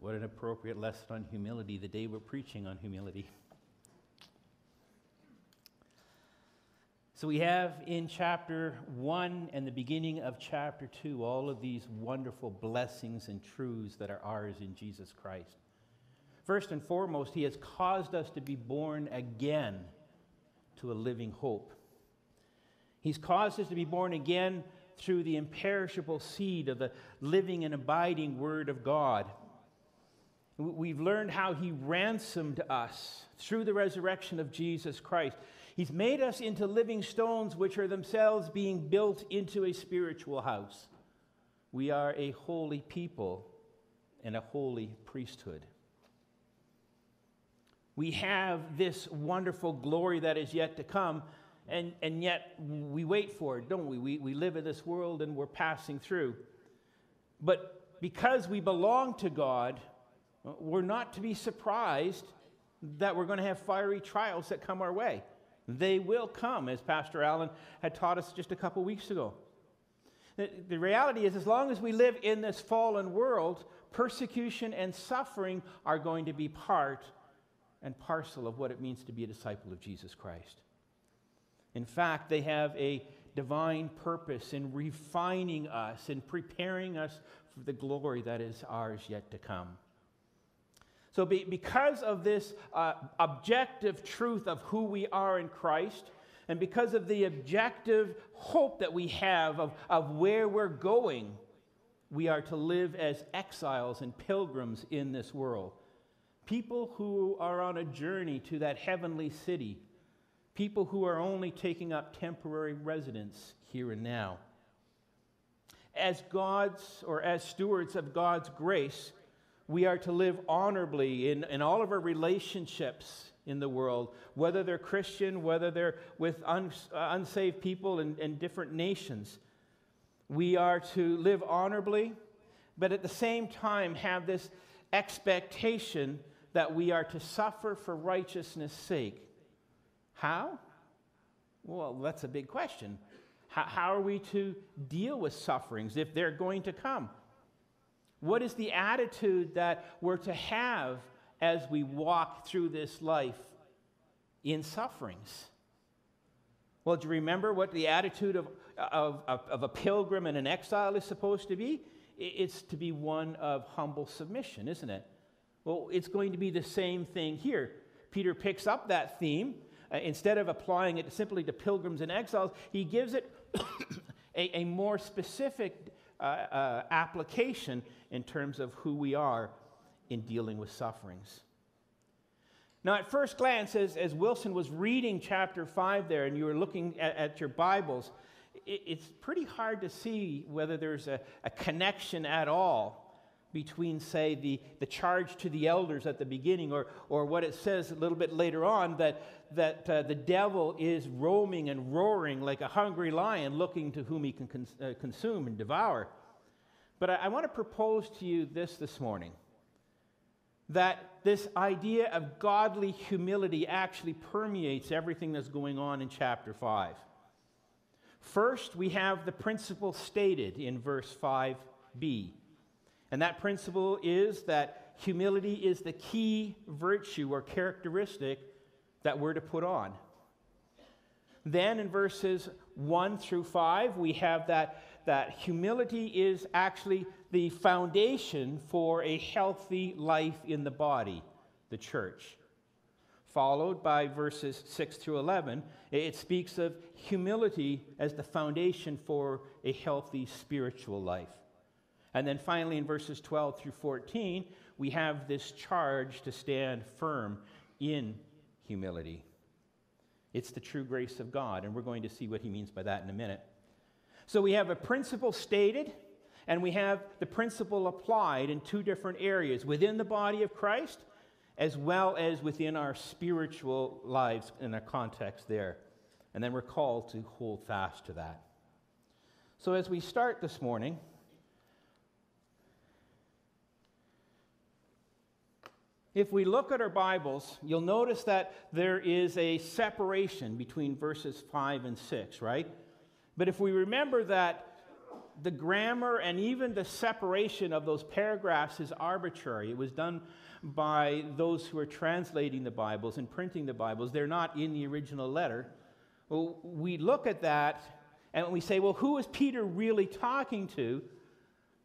What an appropriate lesson on humility the day we're preaching on humility. So we have in chapter 1 and the beginning of chapter 2 all of these wonderful blessings and truths that are ours in Jesus Christ. First and foremost, he has caused us to be born again to a living hope. He's caused us to be born again through the imperishable seed of the living and abiding Word of God. We've learned how He ransomed us through the resurrection of Jesus Christ. He's made us into living stones, which are themselves being built into a spiritual house. We are a holy people and a holy priesthood. We have this wonderful glory that is yet to come, and, and yet we wait for it, don't we? we? We live in this world and we're passing through. But because we belong to God, Uh, we're not to be surprised that we're going to have fiery trials that come our way. They will come, as Pastor Allen had taught us just a couple weeks ago. The, the reality is, as long as we live in this fallen world, persecution and suffering are going to be part and parcel of what it means to be a disciple of Jesus Christ. In fact, they have a divine purpose in refining us and preparing us for the glory that is ours yet to come. So, be, because of this uh, objective truth of who we are in Christ, and because of the objective hope that we have of, of where we're going, we are to live as exiles and pilgrims in this world. People who are on a journey to that heavenly city. People who are only taking up temporary residence here and now. As God's, or as stewards of God's grace, we are to live honorably in, in all of our relationships in the world, whether they're Christian, whether they're with un, uh, unsaved people in, in different nations. We are to live honorably, but at the same time have this expectation that we are to suffer for righteousness' sake. How? Well, that's a big question. How, how are we to deal with sufferings if they're going to come? What is the attitude that we're to have as we walk through this life in sufferings? Well, do you remember what the attitude of, of, of, of a pilgrim and an exile is supposed to be? It's to be one of humble submission, isn't it? Well, it's going to be the same thing here. Peter picks up that theme. Uh, instead of applying it simply to pilgrims and exiles, he gives it a, a, more specific uh, uh, application in terms of who we are in dealing with sufferings. Now, at first glance, as, as Wilson was reading chapter 5 there, and you were looking at, at your Bibles, it, it's pretty hard to see whether there's a, a connection at all between, say, the, the charge to the elders at the beginning or, or what it says a little bit later on that, that uh, the devil is roaming and roaring like a hungry lion looking to whom he can cons- uh, consume and devour. But I, I want to propose to you this this morning that this idea of godly humility actually permeates everything that's going on in chapter 5. First, we have the principle stated in verse 5b. And that principle is that humility is the key virtue or characteristic that we're to put on. Then in verses 1 through 5, we have that that humility is actually the foundation for a healthy life in the body, the church. Followed by verses 6 through 11, it speaks of humility as the foundation for a healthy spiritual life. And then finally, in verses 12 through 14, we have this charge to stand firm in humility. It's the true grace of God, and we're going to see what he means by that in a minute. So we have a principle stated, and we have the principle applied in two different areas within the body of Christ, as well as within our spiritual lives in a context there. And then we're called to hold fast to that. So as we start this morning, If we look at our Bibles, you'll notice that there is a separation between verses 5 and 6, right? But if we remember that the grammar and even the separation of those paragraphs is arbitrary. It was done by those who are translating the Bibles and printing the Bibles. They're not in the original letter. Well, we look at that and we say, well, who is Peter really talking to?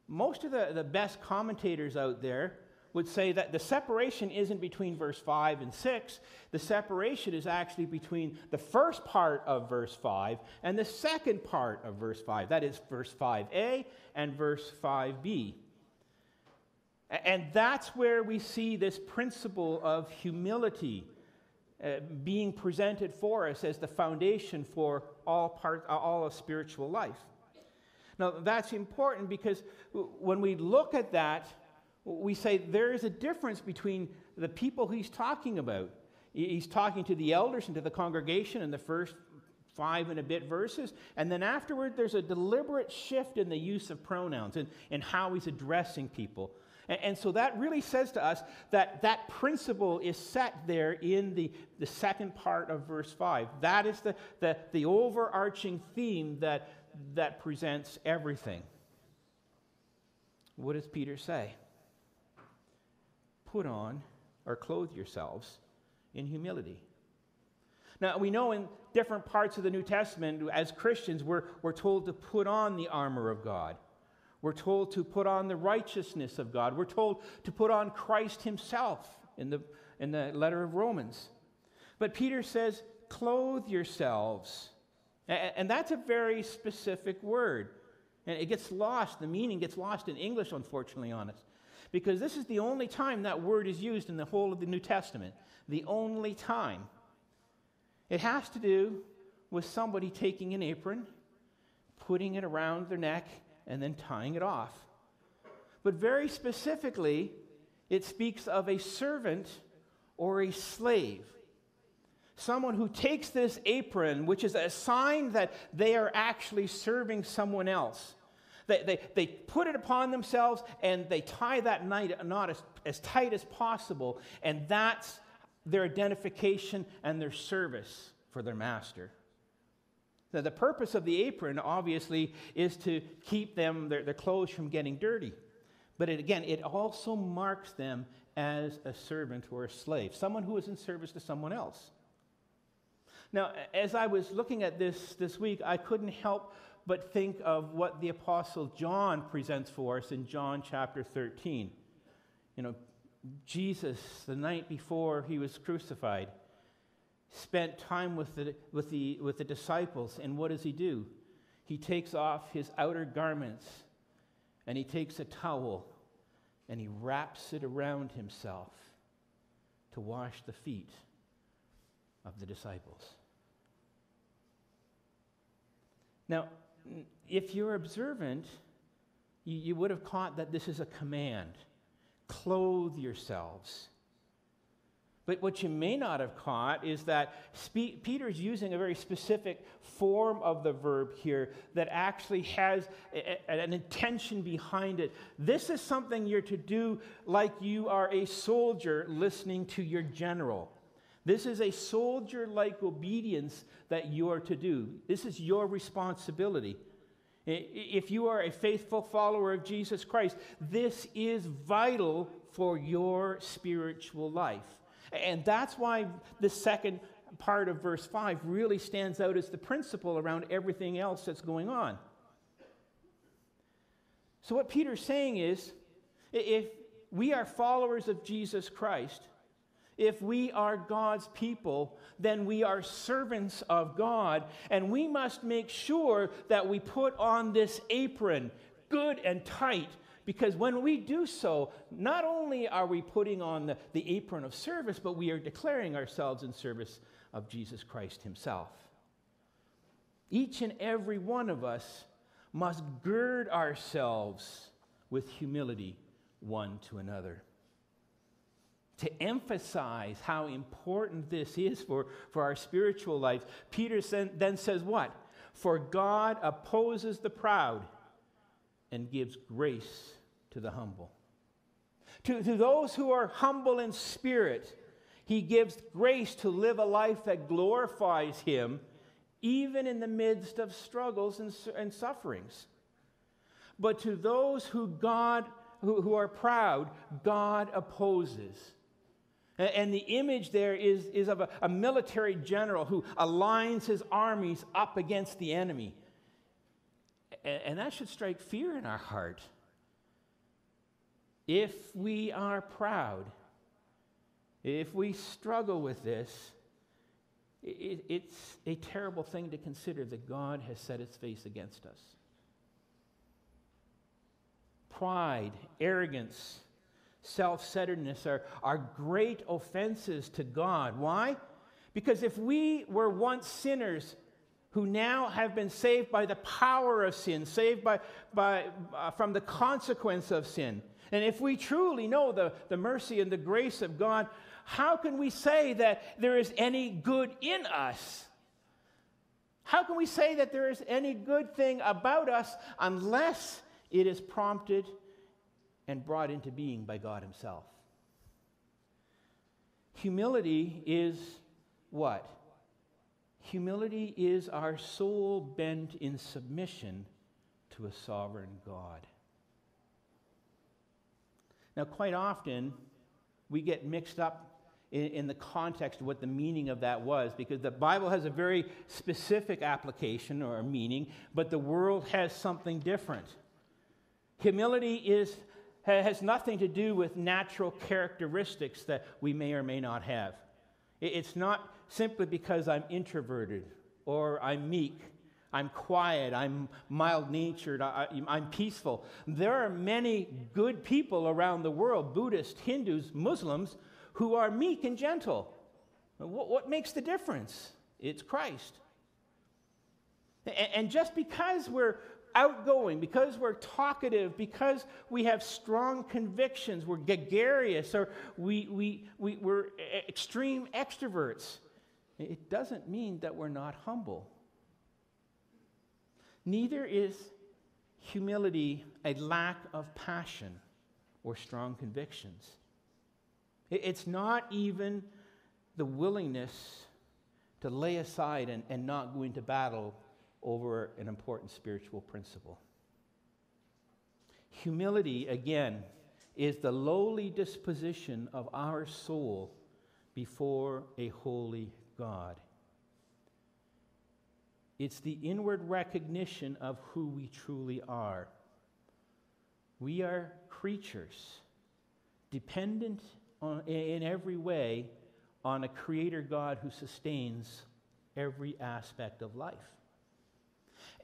Most of the, the best commentators out there would say that the separation isn't between verse 5 and 6. The separation is actually between the first part of verse 5 and the second part of verse 5. That is verse 5a and verse 5b. And that's where we see this principle of humility uh, being presented for us as the foundation for all, part, all of spiritual life. Now, that's important because when we look at that, we say there is a difference between the people he's talking about. He's talking to the elders and to the congregation in the first five and a bit verses. And then afterward, there's a deliberate shift in the use of pronouns and, and how he's addressing people. And, and, so that really says to us that that principle is set there in the, the second part of verse 5. That is the, the, the overarching theme that, that presents everything. What does Peter say? Put on or clothe yourselves in humility. Now, we know in different parts of the New Testament, as Christians, we're, we're told to put on the armor of God. We're told to put on the righteousness of God. We're told to put on Christ Himself in the, in the letter of Romans. But Peter says, clothe yourselves. And that's a very specific word. And it gets lost, the meaning gets lost in English, unfortunately, on us. Because this is the only time that word is used in the whole of the New Testament. The only time. It has to do with somebody taking an apron, putting it around their neck, and then tying it off. But very specifically, it speaks of a servant or a slave. Someone who takes this apron, which is a sign that they are actually serving someone else. They, they, they put it upon themselves and they tie that knot as, as tight as possible, and that's their identification and their service for their master. Now, the purpose of the apron, obviously, is to keep them, their, their clothes from getting dirty. But it, again, it also marks them as a servant or a slave, someone who is in service to someone else. Now, as I was looking at this this week, I couldn't help but think of what the Apostle John presents for us in John chapter 13. You know, Jesus, the night before he was crucified, spent time with the, with, the, with the disciples, and what does he do? He takes off his outer garments and he takes a towel and he wraps it around himself to wash the feet of the disciples. Now, if you're observant, you, you would have caught that this is a command clothe yourselves. But what you may not have caught is that spe- Peter's using a very specific form of the verb here that actually has a, a, an intention behind it. This is something you're to do like you are a soldier listening to your general. This is a soldier like obedience that you are to do. This is your responsibility. If you are a faithful follower of Jesus Christ, this is vital for your spiritual life. And that's why the second part of verse 5 really stands out as the principle around everything else that's going on. So, what Peter's saying is if we are followers of Jesus Christ, if we are God's people, then we are servants of God, and we must make sure that we put on this apron good and tight because when we do so, not only are we putting on the, the apron of service, but we are declaring ourselves in service of Jesus Christ Himself. Each and every one of us must gird ourselves with humility one to another. To emphasize how important this is for, for our spiritual life, Peter then says, What? For God opposes the proud and gives grace to the humble. To, to those who are humble in spirit, he gives grace to live a life that glorifies him, even in the midst of struggles and, and sufferings. but to those who God who, who are proud, God opposes. And, the image there is, is of a, a military general who aligns his armies up against the enemy. And, and that should strike fear in our heart. If we are proud, if we struggle with this, it, it's a terrible thing to consider that God has set his face against us. Pride, arrogance, self centeredness are, are great offenses to God. Why? Because if we were once sinners who now have been saved by the power of sin, saved by, by, uh, from the consequence of sin, and if we truly know the, the mercy and the grace of God, how can we say that there is any good in us? How can we say that there is any good thing about us unless it is prompted and brought into being by God Himself? Humility is what? Humility is our soul bent in submission to a sovereign God. Now, quite often, we get mixed up in, in, the context of what the meaning of that was, because the Bible has a very specific application or meaning, but the world has something different. Humility is, has nothing to do with natural characteristics that we may or may not have. It's not simply because I'm introverted or I'm meek I'm quiet, I'm mild natured, I'm peaceful. There are many good people around the world, Buddhists, Hindus, Muslims, who are meek and gentle. What, makes the difference? It's Christ. And just because we're outgoing, because we're talkative, because we have strong convictions, we're gregarious, or we, we, we, we're extreme extroverts, it doesn't mean that we're not humble. Neither is humility a lack of passion or strong convictions. It's not even the willingness to lay aside and, and not go into battle over an important spiritual principle. Humility, again, is the lowly disposition of our soul before a holy God. It's the inward recognition of who we truly are. We are creatures, dependent on, in every way on a creator God who sustains every aspect of life.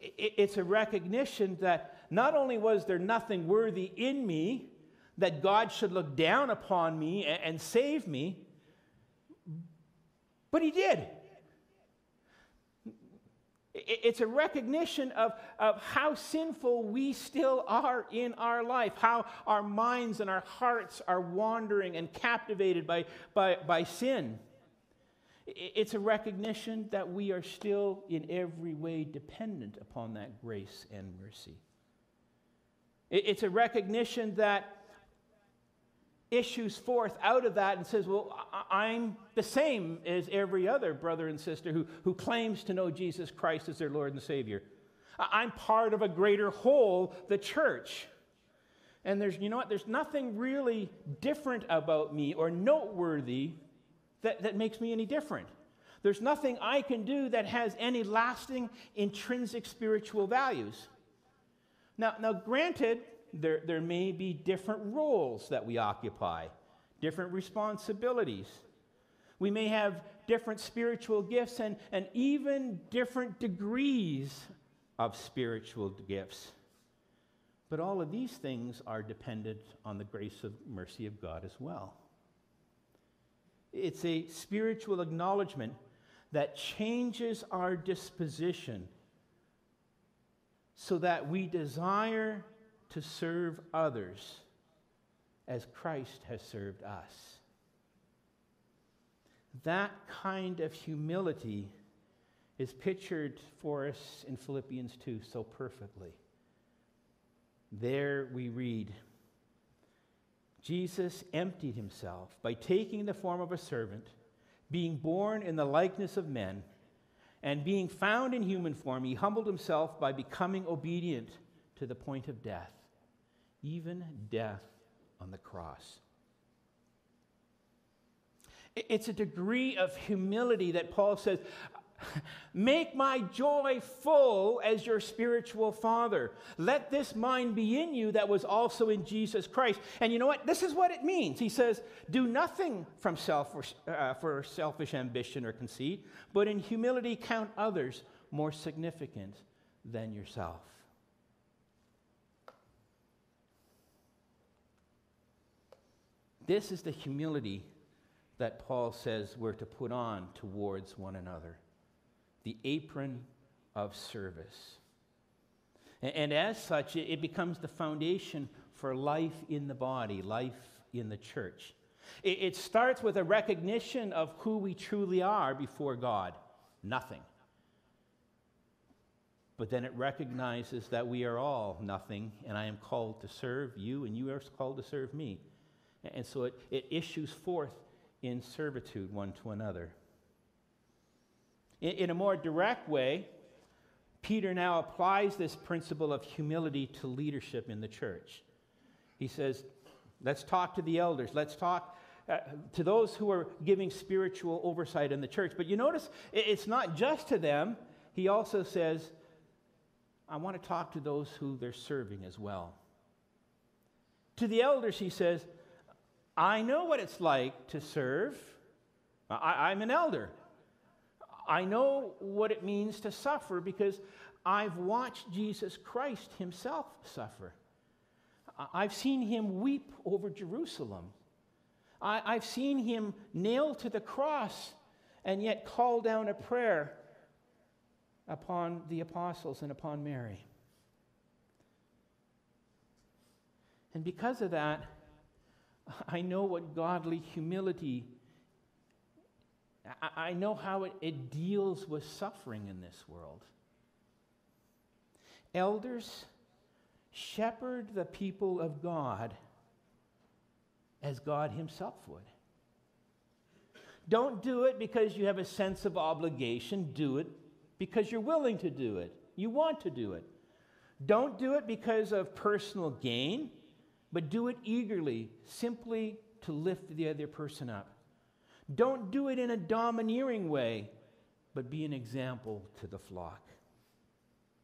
It's a recognition that not only was there nothing worthy in me, that God should look down upon me and save me, but He did. It's a recognition of, of how sinful we still are in our life, how our minds and our hearts are wandering and captivated by, by, by sin. It's a recognition that we are still in every way dependent upon that grace and mercy. It's a recognition that issues forth out of that and says, Well, I'm the same as every other brother and sister who, who claims to know Jesus Christ as their Lord and Savior. I'm part of a greater whole, the church. And there's, you know what, there's nothing really different about me or noteworthy that, that makes me any different. There's nothing I can do that has any lasting intrinsic spiritual values. Now, now granted, there, there may be different roles that we occupy, different responsibilities. We may have different spiritual gifts and, and even different degrees of spiritual gifts. But all of these things are dependent on the grace of mercy of God as well. It's a spiritual acknowledgement that changes our disposition so that we desire to serve others as Christ has served us. That kind of humility is pictured for us in Philippians 2 so perfectly. There we read Jesus emptied himself by taking the form of a servant, being born in the likeness of men, and being found in human form, he humbled himself by becoming obedient to the point of death, even death on the cross. It's a degree of humility that Paul says, Make my joy full as your spiritual father. Let this mind be in you that was also in Jesus Christ. And you know what? This is what it means. He says, Do nothing from self uh, for selfish ambition or conceit, but in humility count others more significant than yourself. This is the humility that Paul says we're to put on towards one another the apron of service. And, and as such, it, it, becomes the foundation for life in the body, life in the church. It, it starts with a recognition of who we truly are before God nothing. But then it recognizes that we are all nothing, and I am called to serve you, and you are called to serve me. And so it, it issues forth in servitude one to another. In, in a more direct way, Peter now applies this principle of humility to leadership in the church. He says, Let's talk to the elders. Let's talk uh, to those who are giving spiritual oversight in the church. But you notice it's not just to them. He also says, I want to talk to those who they're serving as well. To the elders, he says, I know what it's like to serve. I, am an elder. I know what it means to suffer because I've watched Jesus Christ himself suffer. I've seen him weep over Jerusalem. I, have seen him nailed to the cross and yet call down a prayer upon the apostles and upon Mary. And because of that, I know what godly humility I, know how it, it deals with suffering in this world. Elders, shepherd the people of God as God Himself would. Don't do it because you have a sense of obligation. Do it because you're willing to do it. You want to do it. Don't do it because of personal gain, but do it eagerly, simply to lift the other person up. Don't do it in a domineering way, but be an example to the flock.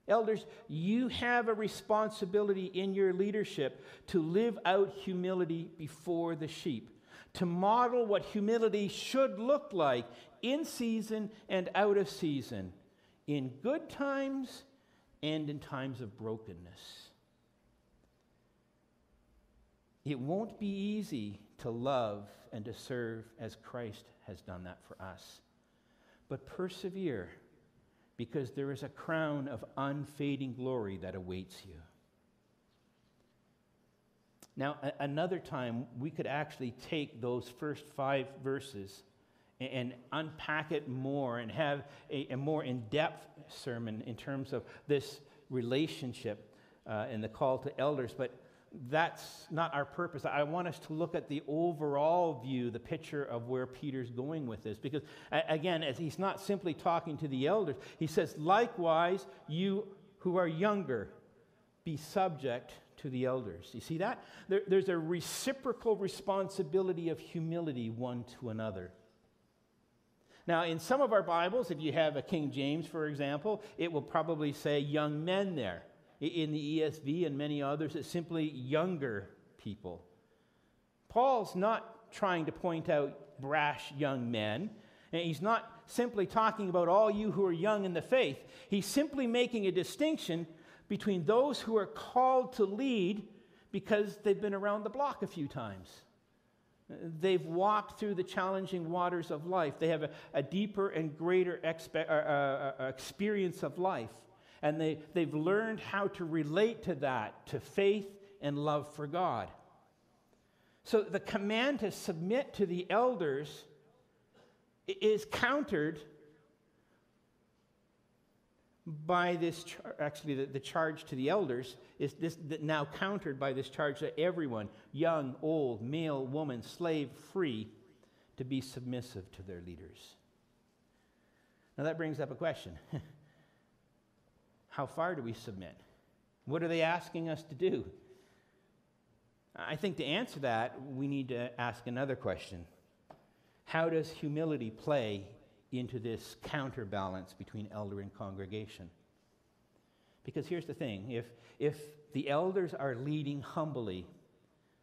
Elders, you have a responsibility in your leadership to live out humility before the sheep, to model what humility should look like in season and out of season, in good times and in times of brokenness. It won't be easy to love and to serve as Christ has done that for us. But persevere because there is a crown of unfading glory that awaits you. Now, a- another time, we could actually take those first five verses and, and unpack it more and have a, a more in depth sermon in terms of this relationship uh, and the call to elders. But that's not our purpose. I want us to look at the overall view, the picture of where Peter's going with this. Because, again, as he's not simply talking to the elders, he says, likewise, you who are younger, be subject to the elders. You see that? There, there's a reciprocal responsibility of humility one to another. Now, in some of our Bibles, if you have a King James, for example, it will probably say young men there. In the ESV and many others, it's simply younger people. Paul's not trying to point out brash young men. And he's not simply talking about all you who are young in the faith. He's simply making a distinction between those who are called to lead because they've been around the block a few times. They've walked through the challenging waters of life. They have a, a deeper and greater expe- uh, uh, uh, experience of life and they, they've learned how to relate to that, to faith and love for God. So the command to submit to the elders is countered by this char- actually the, the, charge to the elders is this now countered by this charge to everyone young old male woman slave free to be submissive to their leaders now that brings up a question How far do we submit? What are they asking us to do? I think to answer that, we need to ask another question How does humility play into this counterbalance between elder and congregation? Because here's the thing if, if the elders are leading humbly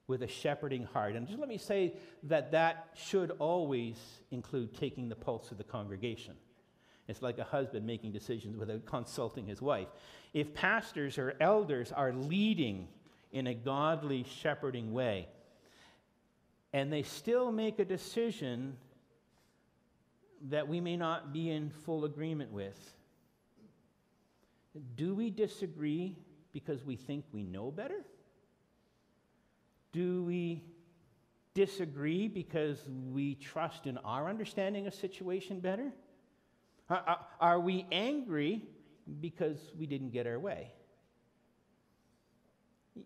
with a shepherding heart, and just let me say that that should always include taking the pulse of the congregation. It's like a husband making decisions without consulting his wife. If pastors or elders are leading in a godly shepherding way, and they still make a decision that we may not be in full agreement with, do we disagree because we think we know better? Do we disagree because we trust in our understanding of situation better? Are we angry because we didn't get our way?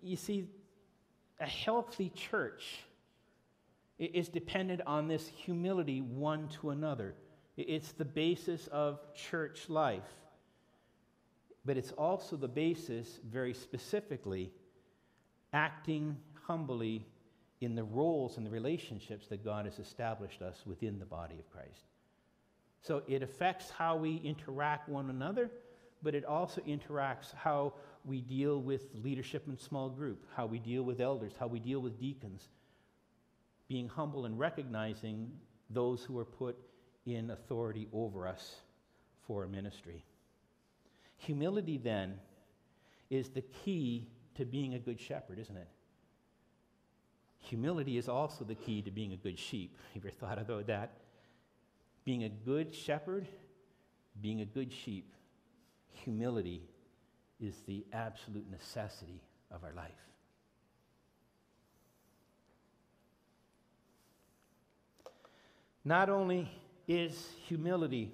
You see, a healthy church is dependent on this humility one to another. It's the basis of church life. But it's also the basis, very specifically, acting humbly in the roles and the relationships that God has established us within the body of Christ. So it affects how we interact one another, but it also interacts how we deal with leadership in small group, how we deal with elders, how we deal with deacons, being humble and recognizing those who are put in authority over us for a ministry. Humility, then, is the key to being a good shepherd, isn't it? Humility is also the key to being a good sheep. Have you ever thought about that? Being a good shepherd, being a good sheep, humility is the absolute necessity of our life. Not only is humility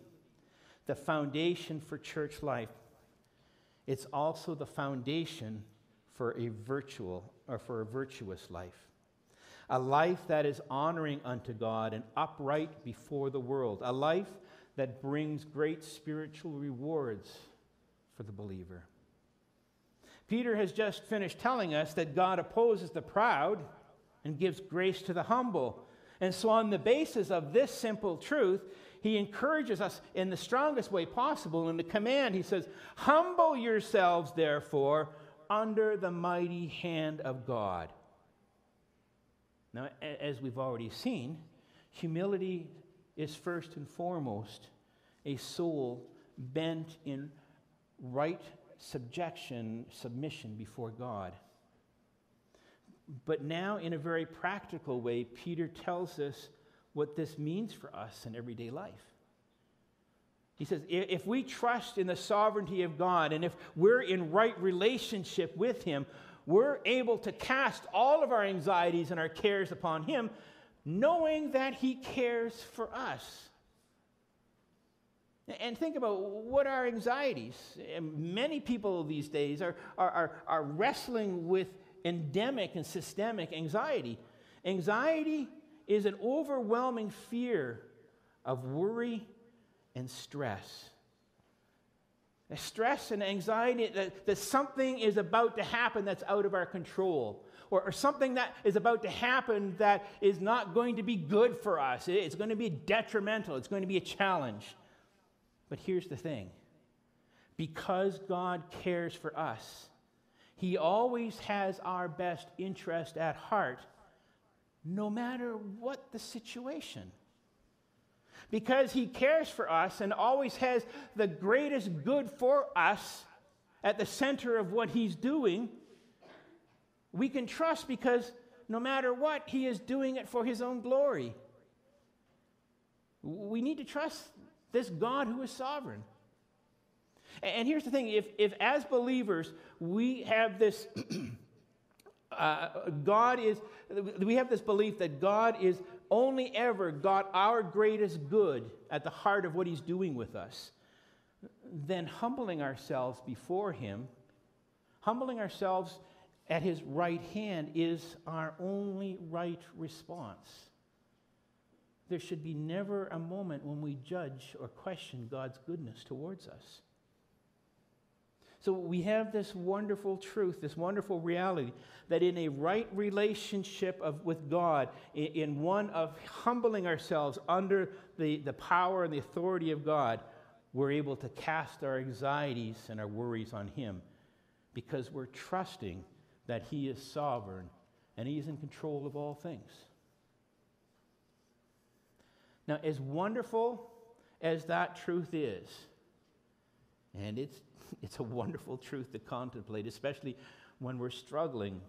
the foundation for church life, it's also the foundation for a virtual or for a virtuous life. A life that is honoring unto God and upright before the world. A life that brings great spiritual rewards for the believer. Peter has just finished telling us that God opposes the proud and gives grace to the humble. And so, on the basis of this simple truth, he encourages us in the strongest way possible. In the command, he says, Humble yourselves, therefore, under the mighty hand of God. Now, as we've already seen, humility is first and foremost a soul bent in right subjection, submission before God. But now, in a very practical way, Peter tells us what this means for us in everyday life. He says, if we trust in the sovereignty of God and if we're in right relationship with Him, we're able to cast all of our anxieties and our cares upon Him, knowing that He cares for us. And think about what are anxieties. Many people these days are, are, are, are wrestling with endemic and systemic anxiety. Anxiety is an overwhelming fear of worry and stress. Stress and anxiety that, that something is about to happen that's out of our control, or, or, something that is about to happen that is not going to be good for us. It's going to be detrimental, it's going to be a challenge. But here's the thing because God cares for us, He always has our best interest at heart, no matter what the situation. Because He cares for us and always has the greatest good for us at the center of what He's doing, we can trust because no matter what, He is doing it for His own glory. We need to trust this God who is sovereign. And here's the thing if, if as believers we have this, uh, God is, we have this belief that God is only ever got our greatest good at the heart of what He's doing with us, then humbling ourselves before Him, humbling ourselves at His right hand is our only right response there should be never a moment when we judge or question God's goodness towards us. So we have this wonderful truth, this wonderful reality that in a right relationship of, with God, in, in one of humbling ourselves under the, the power and the authority of God, we're able to cast our anxieties and our worries on Him because we're trusting that He is sovereign and He's in control of all things. Now, as wonderful as that truth is, and it's, it's a wonderful truth to contemplate, especially when we're struggling,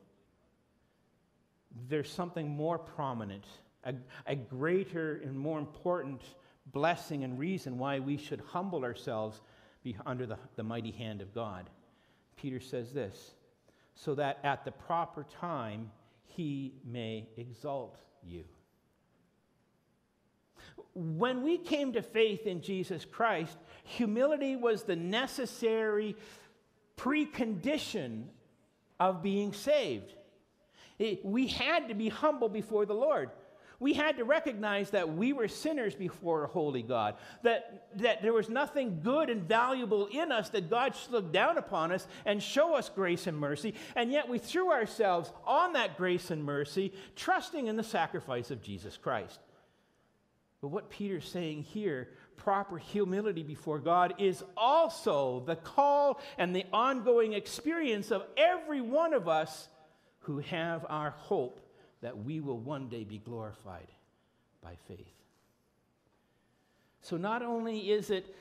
there's something more prominent, a, a greater and more important blessing and reason why we should humble ourselves under the, the mighty hand of God. Peter says this so that at the proper time he may exalt you. When we came to faith in Jesus Christ, humility was the necessary precondition of being saved. It, we had to be humble before the Lord. We had to recognize that we were sinners before a holy God, that, that there was nothing good and valuable in us, that God should look down upon us and show us grace and mercy, and yet we threw ourselves on that grace and mercy, trusting in the sacrifice of Jesus Christ. But what Peter's saying here, proper humility before God, is also the call and the ongoing experience of every one of us who have our hope that we will one day be glorified by faith. So not only is it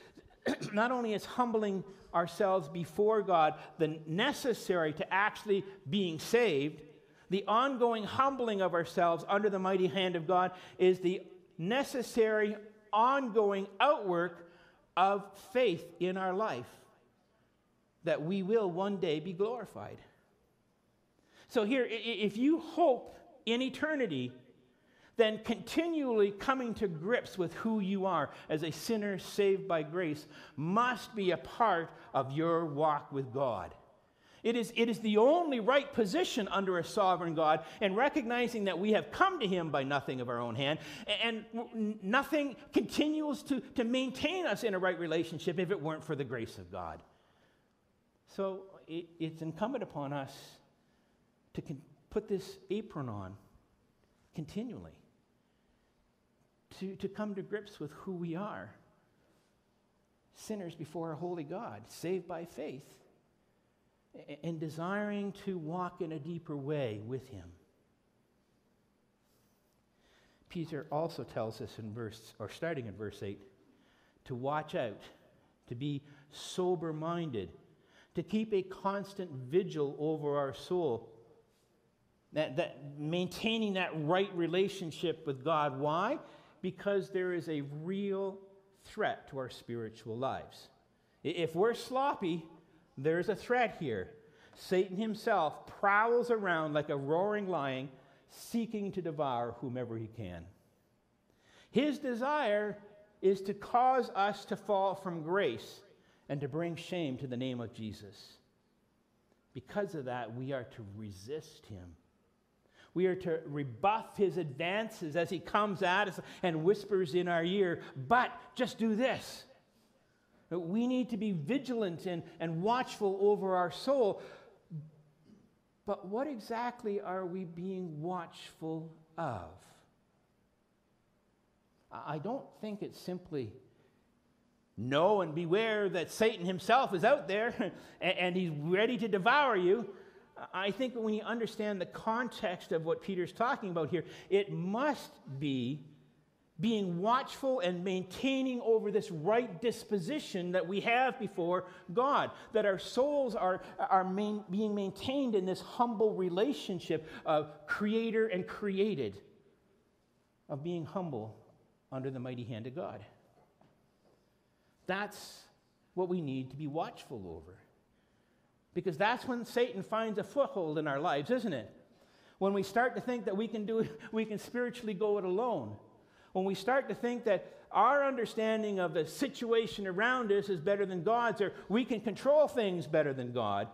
not only is humbling ourselves before God the necessary to actually being saved, the ongoing humbling of ourselves under the mighty hand of God is the necessary ongoing outwork of faith in our life that we will one day be glorified. So, here, if you hope in eternity, then continually coming to grips with who you are as a sinner saved by grace must be a part of your walk with God. It is, it is the only right position under a sovereign God, and recognizing that we have come to Him by nothing of our own hand, and nothing continues to, to maintain us in a right relationship if it weren't for the grace of God. So it, it's incumbent upon us to con- put this apron on continually, to, to come to grips with who we are sinners before a holy God, saved by faith and desiring to walk in a deeper way with him. Peter also tells us in verse, or starting in verse 8, to watch out, to be sober minded, to keep a constant vigil over our soul, that, that maintaining that right relationship with God. Why? Because there is a real threat to our spiritual lives. If we're sloppy, there's a threat here. Satan himself prowls around like a roaring lion, seeking to devour whomever he can. His desire is to cause us to fall from grace and to bring shame to the name of Jesus. Because of that, we are to resist him. We are to rebuff his advances as he comes at us and whispers in our ear, but just do this. We need to be vigilant and, and watchful over our soul. But what exactly are we being watchful of? I don't think it's simply know and beware that Satan himself is out there and, and he's ready to devour you. I think when you understand the context of what Peter's talking about here, it must be being watchful and maintaining over this right disposition that we have before God, that our souls are, are main, being maintained in this humble relationship of creator and created, of being humble under the mighty hand of God. That's what we need to be watchful over. Because that's when Satan finds a foothold in our lives, isn't it? When we start to think that we can do we can spiritually go it alone when we start to think that our understanding of the situation around us is better than God's, or we can control things better than God,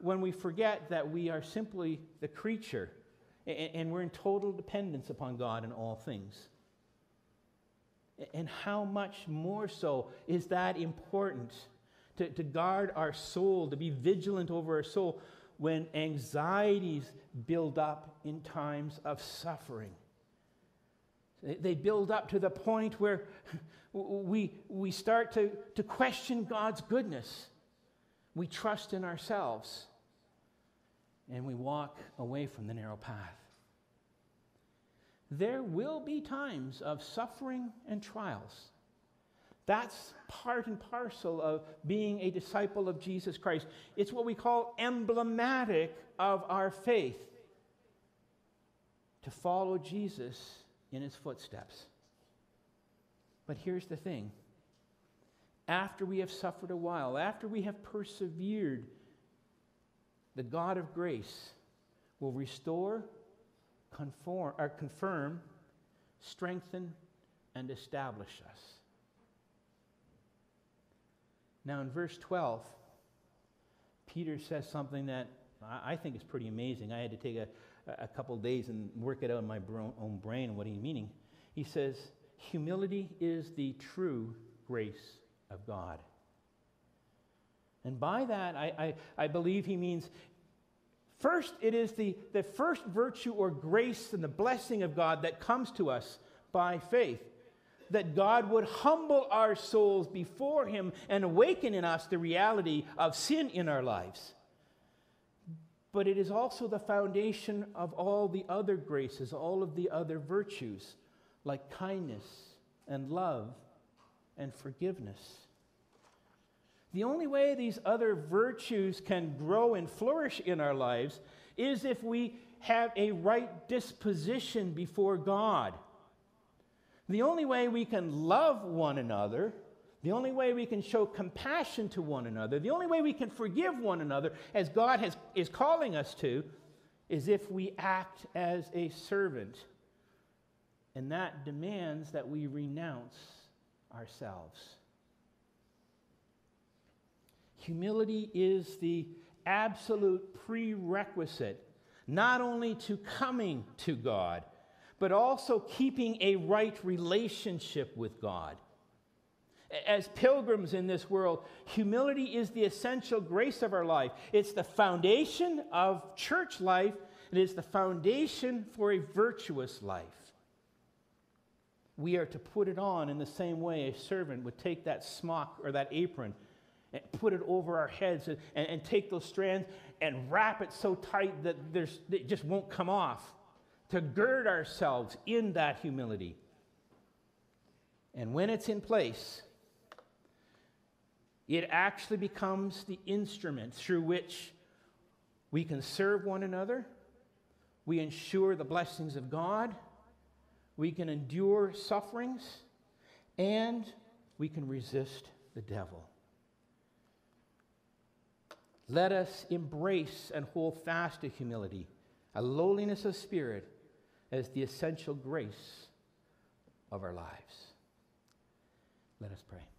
when we forget that we are simply the creature and we're in total dependence upon God in all things. And how much more so is that important to, to guard our soul, to be vigilant over our soul when anxieties build up in times of suffering. They build up to the point where we, we start to, to question God's goodness. We trust in ourselves and we walk away from the narrow path. There will be times of suffering and trials. That's part and parcel of being a disciple of Jesus Christ. It's what we call emblematic of our faith to follow Jesus in his footsteps. But here's the thing after we have suffered a while, after we have persevered, the God of grace will restore, conform, or confirm, strengthen, and establish us. Now, in verse 12, Peter says something that I think is pretty amazing. I had to take a, a couple days and work it out in my own brain what he's meaning. He says, Humility is the true grace of God. And by that, I, I, I, believe he means first, it is the, the first virtue or grace and the blessing of God that comes to us by faith. That God would humble our souls before him and awaken in us the reality of sin in our lives. But it is also the foundation of all the other graces, all of the other virtues, like kindness and love and forgiveness. The only way these other virtues can grow and flourish in our lives is if we have a right disposition before God. The only way we can love one another, the only way we can show compassion to one another, the only way we can forgive one another, as God has, is calling us to, is if we act as a servant. And that demands that we renounce ourselves. Humility is the absolute prerequisite, not only to coming to God, but also keeping a right relationship with God. As pilgrims in this world, humility is the essential grace of our life. It's the foundation of church life, it is the foundation for a virtuous life. We are to put it on in the same way a servant would take that smock or that apron and put it over our heads and, and, and take those strands and wrap it so tight that there's, it just won't come off. To gird ourselves in that humility. And when it's in place, it actually becomes the instrument through which we can serve one another, we ensure the blessings of God, we can endure sufferings, and we can resist the devil. Let us embrace and hold fast to humility, a lowliness of spirit, as the essential grace of our lives. Let us pray.